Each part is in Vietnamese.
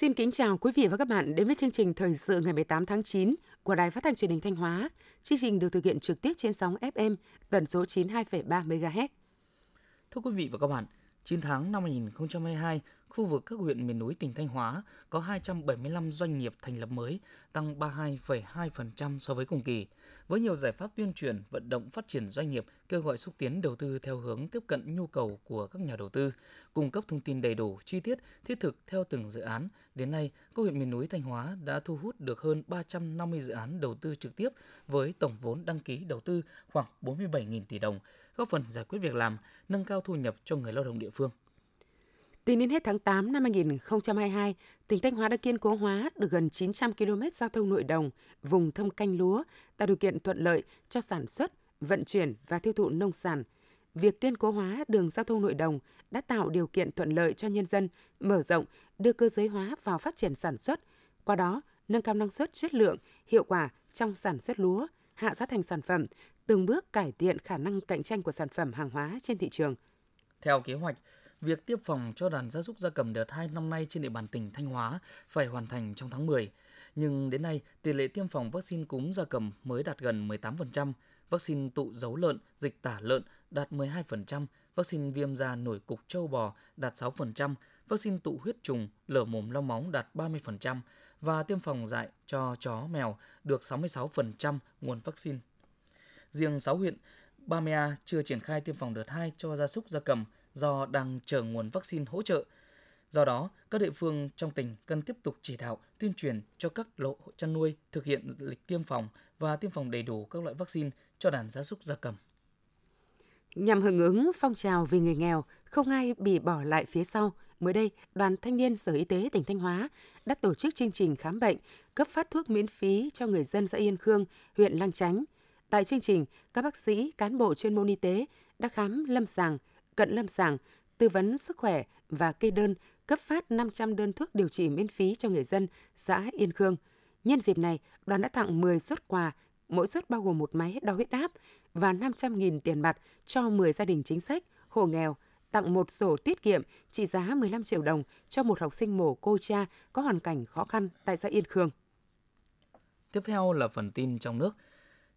Xin kính chào quý vị và các bạn đến với chương trình Thời sự ngày 18 tháng 9 của Đài Phát thanh Truyền hình Thanh Hóa. Chương trình được thực hiện trực tiếp trên sóng FM tần số 92,3 MHz. Thưa quý vị và các bạn, 9 tháng năm 2022, khu vực các huyện miền núi tỉnh Thanh Hóa có 275 doanh nghiệp thành lập mới, tăng 32,2% so với cùng kỳ. Với nhiều giải pháp tuyên truyền, vận động phát triển doanh nghiệp, kêu gọi xúc tiến đầu tư theo hướng tiếp cận nhu cầu của các nhà đầu tư, cung cấp thông tin đầy đủ, chi tiết, thiết thực theo từng dự án. Đến nay, các huyện miền núi Thanh Hóa đã thu hút được hơn 350 dự án đầu tư trực tiếp với tổng vốn đăng ký đầu tư khoảng 47.000 tỷ đồng, góp phần giải quyết việc làm, nâng cao thu nhập cho người lao động địa phương. Tính đến hết tháng 8 năm 2022, tỉnh Thanh Hóa đã kiên cố hóa được gần 900 km giao thông nội đồng, vùng thâm canh lúa, tạo điều kiện thuận lợi cho sản xuất, vận chuyển và tiêu thụ nông sản. Việc kiên cố hóa đường giao thông nội đồng đã tạo điều kiện thuận lợi cho nhân dân mở rộng, đưa cơ giới hóa vào phát triển sản xuất, qua đó nâng cao năng suất chất lượng, hiệu quả trong sản xuất lúa, hạ giá thành sản phẩm, từng bước cải thiện khả năng cạnh tranh của sản phẩm hàng hóa trên thị trường. Theo kế hoạch, việc tiêm phòng cho đàn gia súc gia cầm đợt 2 năm nay trên địa bàn tỉnh Thanh Hóa phải hoàn thành trong tháng 10. Nhưng đến nay, tỷ lệ tiêm phòng vaccine cúm gia cầm mới đạt gần 18%, vaccine tụ dấu lợn, dịch tả lợn đạt 12%, vaccine viêm da nổi cục châu bò đạt 6%, vaccine tụ huyết trùng, lở mồm long móng đạt 30% và tiêm phòng dại cho chó mèo được 66% nguồn vaccine. Riêng 6 huyện, Bamea chưa triển khai tiêm phòng đợt 2 cho gia súc gia cầm do đang chờ nguồn vaccine hỗ trợ. Do đó, các địa phương trong tỉnh cần tiếp tục chỉ đạo tuyên truyền cho các lộ chăn nuôi thực hiện lịch tiêm phòng và tiêm phòng đầy đủ các loại vaccine cho đàn gia súc gia cầm. Nhằm hưởng ứng phong trào vì người nghèo, không ai bị bỏ lại phía sau, mới đây, Đoàn Thanh niên Sở Y tế tỉnh Thanh Hóa đã tổ chức chương trình khám bệnh, cấp phát thuốc miễn phí cho người dân xã Yên Khương, huyện Lang Chánh. Tại chương trình, các bác sĩ, cán bộ chuyên môn y tế đã khám lâm sàng, cận lâm sàng, tư vấn sức khỏe và kê đơn cấp phát 500 đơn thuốc điều trị miễn phí cho người dân xã Yên Khương. Nhân dịp này, đoàn đã tặng 10 suất quà, mỗi suất bao gồm một máy đo huyết áp và 500.000 tiền mặt cho 10 gia đình chính sách, hộ nghèo, tặng một sổ tiết kiệm trị giá 15 triệu đồng cho một học sinh mổ cô cha có hoàn cảnh khó khăn tại xã Yên Khương. Tiếp theo là phần tin trong nước.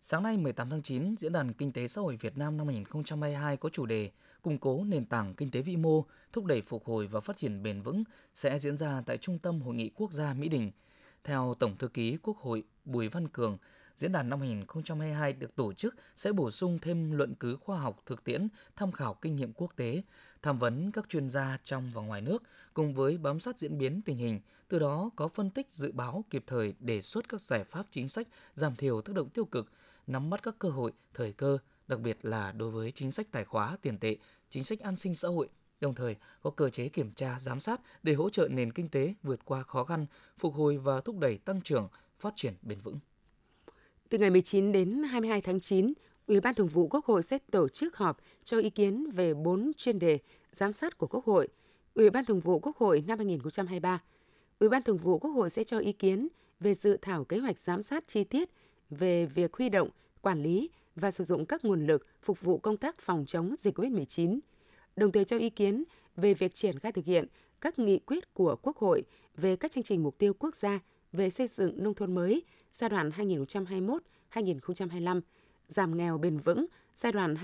Sáng nay 18 tháng 9, Diễn đàn Kinh tế Xã hội Việt Nam năm 2022 có chủ đề Củng cố nền tảng kinh tế vĩ mô, thúc đẩy phục hồi và phát triển bền vững sẽ diễn ra tại Trung tâm Hội nghị Quốc gia Mỹ Đình. Theo Tổng Thư ký Quốc hội Bùi Văn Cường, Diễn đàn năm 2022 được tổ chức sẽ bổ sung thêm luận cứ khoa học thực tiễn, tham khảo kinh nghiệm quốc tế, tham vấn các chuyên gia trong và ngoài nước, cùng với bám sát diễn biến tình hình, từ đó có phân tích dự báo kịp thời đề xuất các giải pháp chính sách giảm thiểu tác động tiêu cực, nắm bắt các cơ hội, thời cơ, đặc biệt là đối với chính sách tài khóa, tiền tệ, chính sách an sinh xã hội, đồng thời có cơ chế kiểm tra, giám sát để hỗ trợ nền kinh tế vượt qua khó khăn, phục hồi và thúc đẩy tăng trưởng, phát triển bền vững. Từ ngày 19 đến 22 tháng 9, Ủy ban Thường vụ Quốc hội sẽ tổ chức họp cho ý kiến về 4 chuyên đề giám sát của Quốc hội. Ủy ban Thường vụ Quốc hội năm 2023. Ủy ban Thường vụ Quốc hội sẽ cho ý kiến về dự thảo kế hoạch giám sát chi tiết về việc huy động, quản lý và sử dụng các nguồn lực phục vụ công tác phòng chống dịch COVID-19, đồng thời cho ý kiến về việc triển khai thực hiện các nghị quyết của Quốc hội về các chương trình mục tiêu quốc gia về xây dựng nông thôn mới giai đoạn 2021-2025, giảm nghèo bền vững giai đoạn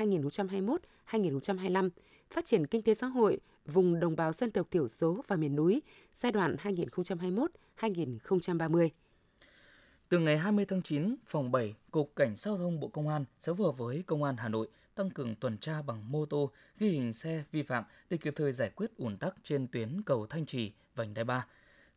2021-2025, phát triển kinh tế xã hội vùng đồng bào dân tộc thiểu số và miền núi giai đoạn 2021-2030. Từ ngày 20 tháng 9, Phòng 7, Cục Cảnh sát giao thông Bộ Công an sẽ vừa với Công an Hà Nội tăng cường tuần tra bằng mô tô, ghi hình xe vi phạm để kịp thời giải quyết ủn tắc trên tuyến cầu Thanh Trì, vành đai 3.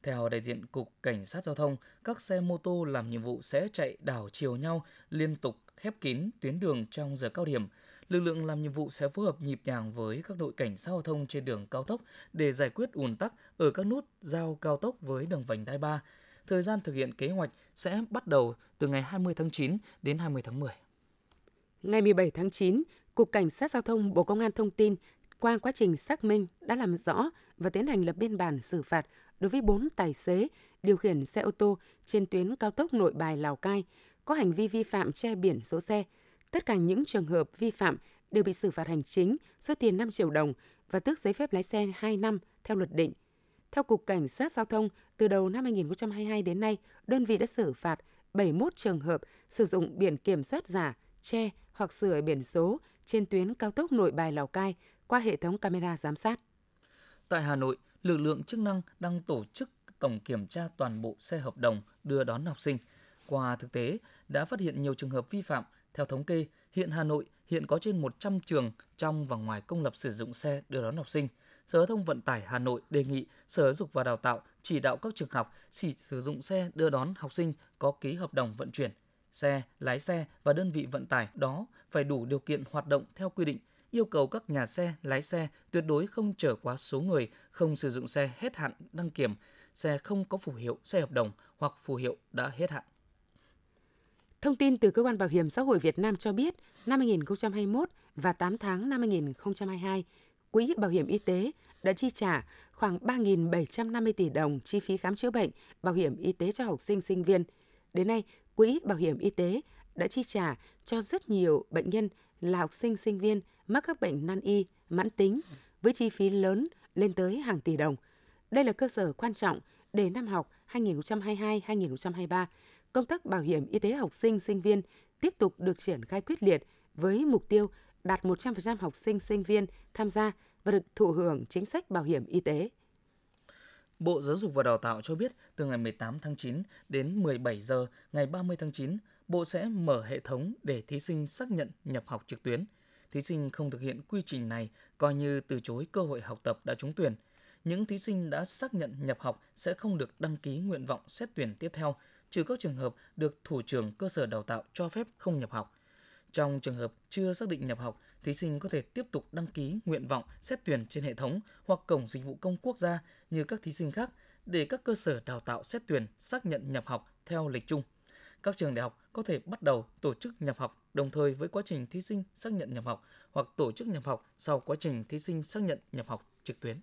Theo đại diện Cục Cảnh sát Giao thông, các xe mô tô làm nhiệm vụ sẽ chạy đảo chiều nhau liên tục khép kín tuyến đường trong giờ cao điểm. Lực lượng làm nhiệm vụ sẽ phối hợp nhịp nhàng với các đội cảnh sát giao thông trên đường cao tốc để giải quyết ùn tắc ở các nút giao cao tốc với đường vành đai 3. Thời gian thực hiện kế hoạch sẽ bắt đầu từ ngày 20 tháng 9 đến 20 tháng 10. Ngày 17 tháng 9, Cục Cảnh sát Giao thông Bộ Công an thông tin qua quá trình xác minh đã làm rõ và tiến hành lập biên bản xử phạt đối với 4 tài xế điều khiển xe ô tô trên tuyến cao tốc Nội Bài Lào Cai có hành vi vi phạm che biển số xe. Tất cả những trường hợp vi phạm đều bị xử phạt hành chính số tiền 5 triệu đồng và tước giấy phép lái xe 2 năm theo luật định. Theo Cục Cảnh sát Giao thông, từ đầu năm 2022 đến nay, đơn vị đã xử phạt 71 trường hợp sử dụng biển kiểm soát giả, che hoặc sửa biển số trên tuyến cao tốc nội bài Lào Cai qua hệ thống camera giám sát. Tại Hà Nội, lực lượng chức năng đang tổ chức tổng kiểm tra toàn bộ xe hợp đồng đưa đón học sinh. Qua thực tế, đã phát hiện nhiều trường hợp vi phạm. Theo thống kê, hiện Hà Nội hiện có trên 100 trường trong và ngoài công lập sử dụng xe đưa đón học sinh. Sở Giao thông Vận tải Hà Nội đề nghị Sở Giáo dục và Đào tạo chỉ đạo các trường học chỉ sử dụng xe đưa đón học sinh có ký hợp đồng vận chuyển. Xe, lái xe và đơn vị vận tải đó phải đủ điều kiện hoạt động theo quy định yêu cầu các nhà xe, lái xe tuyệt đối không chở quá số người, không sử dụng xe hết hạn đăng kiểm, xe không có phù hiệu xe hợp đồng hoặc phù hiệu đã hết hạn. Thông tin từ Cơ quan Bảo hiểm xã hội Việt Nam cho biết, năm 2021 và 8 tháng năm 2022, Quỹ Bảo hiểm Y tế đã chi trả khoảng 3.750 tỷ đồng chi phí khám chữa bệnh, bảo hiểm y tế cho học sinh sinh viên. Đến nay, Quỹ Bảo hiểm Y tế đã chi trả cho rất nhiều bệnh nhân là học sinh sinh viên mắc các bệnh nan y, mãn tính với chi phí lớn lên tới hàng tỷ đồng. Đây là cơ sở quan trọng để năm học 2022-2023, công tác bảo hiểm y tế học sinh sinh viên tiếp tục được triển khai quyết liệt với mục tiêu đạt 100% học sinh sinh viên tham gia và được thụ hưởng chính sách bảo hiểm y tế. Bộ Giáo dục và Đào tạo cho biết từ ngày 18 tháng 9 đến 17 giờ ngày 30 tháng 9, Bộ sẽ mở hệ thống để thí sinh xác nhận nhập học trực tuyến. Thí sinh không thực hiện quy trình này coi như từ chối cơ hội học tập đã trúng tuyển. Những thí sinh đã xác nhận nhập học sẽ không được đăng ký nguyện vọng xét tuyển tiếp theo, trừ các trường hợp được thủ trưởng cơ sở đào tạo cho phép không nhập học. Trong trường hợp chưa xác định nhập học, thí sinh có thể tiếp tục đăng ký nguyện vọng xét tuyển trên hệ thống hoặc cổng dịch vụ công quốc gia như các thí sinh khác để các cơ sở đào tạo xét tuyển xác nhận nhập học theo lịch chung. Các trường đại học có thể bắt đầu tổ chức nhập học đồng thời với quá trình thí sinh xác nhận nhập học hoặc tổ chức nhập học sau quá trình thí sinh xác nhận nhập học trực tuyến.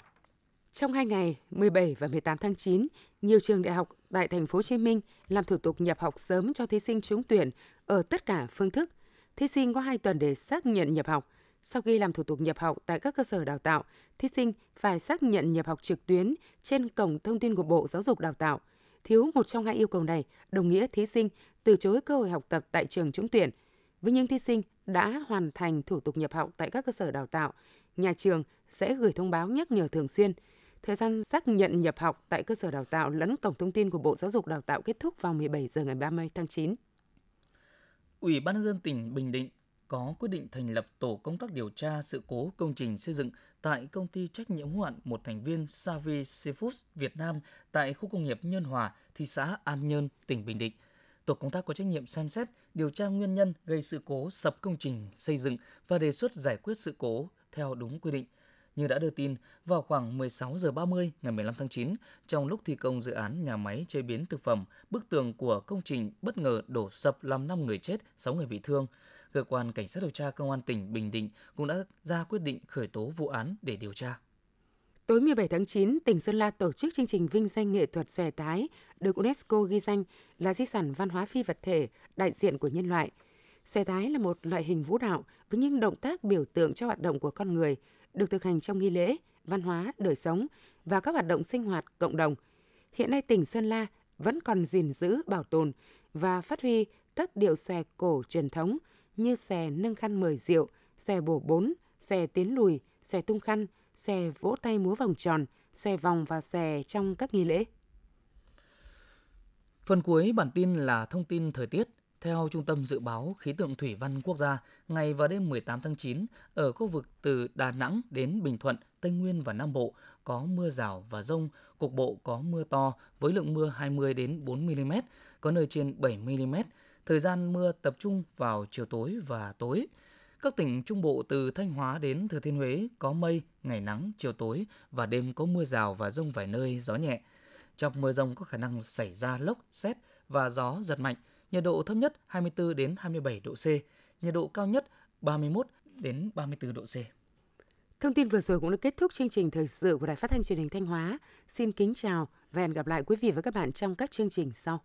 Trong hai ngày 17 và 18 tháng 9, nhiều trường đại học tại thành phố Hồ Chí Minh làm thủ tục nhập học sớm cho thí sinh trúng tuyển ở tất cả phương thức. Thí sinh có 2 tuần để xác nhận nhập học. Sau khi làm thủ tục nhập học tại các cơ sở đào tạo, thí sinh phải xác nhận nhập học trực tuyến trên cổng thông tin của Bộ Giáo dục Đào tạo. Thiếu một trong hai yêu cầu này, đồng nghĩa thí sinh từ chối cơ hội học tập tại trường trúng tuyển. Với những thí sinh đã hoàn thành thủ tục nhập học tại các cơ sở đào tạo, nhà trường sẽ gửi thông báo nhắc nhở thường xuyên. Thời gian xác nhận nhập học tại cơ sở đào tạo lẫn cổng thông tin của Bộ Giáo dục Đào tạo kết thúc vào 17 giờ ngày 30 tháng 9. Ủy ban nhân dân tỉnh Bình Định có quyết định thành lập tổ công tác điều tra sự cố công trình xây dựng tại công ty trách nhiệm hữu hạn một thành viên Savi Seafoods Việt Nam tại khu công nghiệp Nhân Hòa, thị xã An Nhơn, tỉnh Bình Định. Tổ công tác có trách nhiệm xem xét, điều tra nguyên nhân gây sự cố sập công trình xây dựng và đề xuất giải quyết sự cố theo đúng quy định. Như đã đưa tin, vào khoảng 16 giờ 30 ngày 15 tháng 9, trong lúc thi công dự án nhà máy chế biến thực phẩm, bức tường của công trình bất ngờ đổ sập làm 5 người chết, 6 người bị thương cơ quan cảnh sát điều tra công an tỉnh Bình Định cũng đã ra quyết định khởi tố vụ án để điều tra. Tối 17 tháng 9, tỉnh Sơn La tổ chức chương trình vinh danh nghệ thuật xòe tái được UNESCO ghi danh là di sản văn hóa phi vật thể đại diện của nhân loại. Xòe tái là một loại hình vũ đạo với những động tác biểu tượng cho hoạt động của con người, được thực hành trong nghi lễ, văn hóa, đời sống và các hoạt động sinh hoạt cộng đồng. Hiện nay tỉnh Sơn La vẫn còn gìn giữ, bảo tồn và phát huy các điệu xòe cổ truyền thống như xòe nâng khăn mời rượu, xòe bổ bốn, xòe tiến lùi, xòe tung khăn, xòe vỗ tay múa vòng tròn, xòe vòng và xòe trong các nghi lễ. Phần cuối bản tin là thông tin thời tiết. Theo Trung tâm Dự báo Khí tượng Thủy văn Quốc gia, ngày và đêm 18 tháng 9, ở khu vực từ Đà Nẵng đến Bình Thuận, Tây Nguyên và Nam Bộ có mưa rào và rông, cục bộ có mưa to với lượng mưa 20 đến 4 mm, có nơi trên 7 mm, Thời gian mưa tập trung vào chiều tối và tối. Các tỉnh Trung Bộ từ Thanh Hóa đến Thừa Thiên Huế có mây, ngày nắng, chiều tối và đêm có mưa rào và rông vài nơi, gió nhẹ. Trong mưa rông có khả năng xảy ra lốc, xét và gió giật mạnh. Nhiệt độ thấp nhất 24 đến 27 độ C, nhiệt độ cao nhất 31 đến 34 độ C. Thông tin vừa rồi cũng đã kết thúc chương trình thời sự của Đài Phát thanh Truyền hình Thanh Hóa. Xin kính chào và hẹn gặp lại quý vị và các bạn trong các chương trình sau.